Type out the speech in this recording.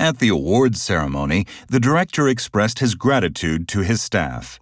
At the awards ceremony, the director expressed his gratitude to his staff.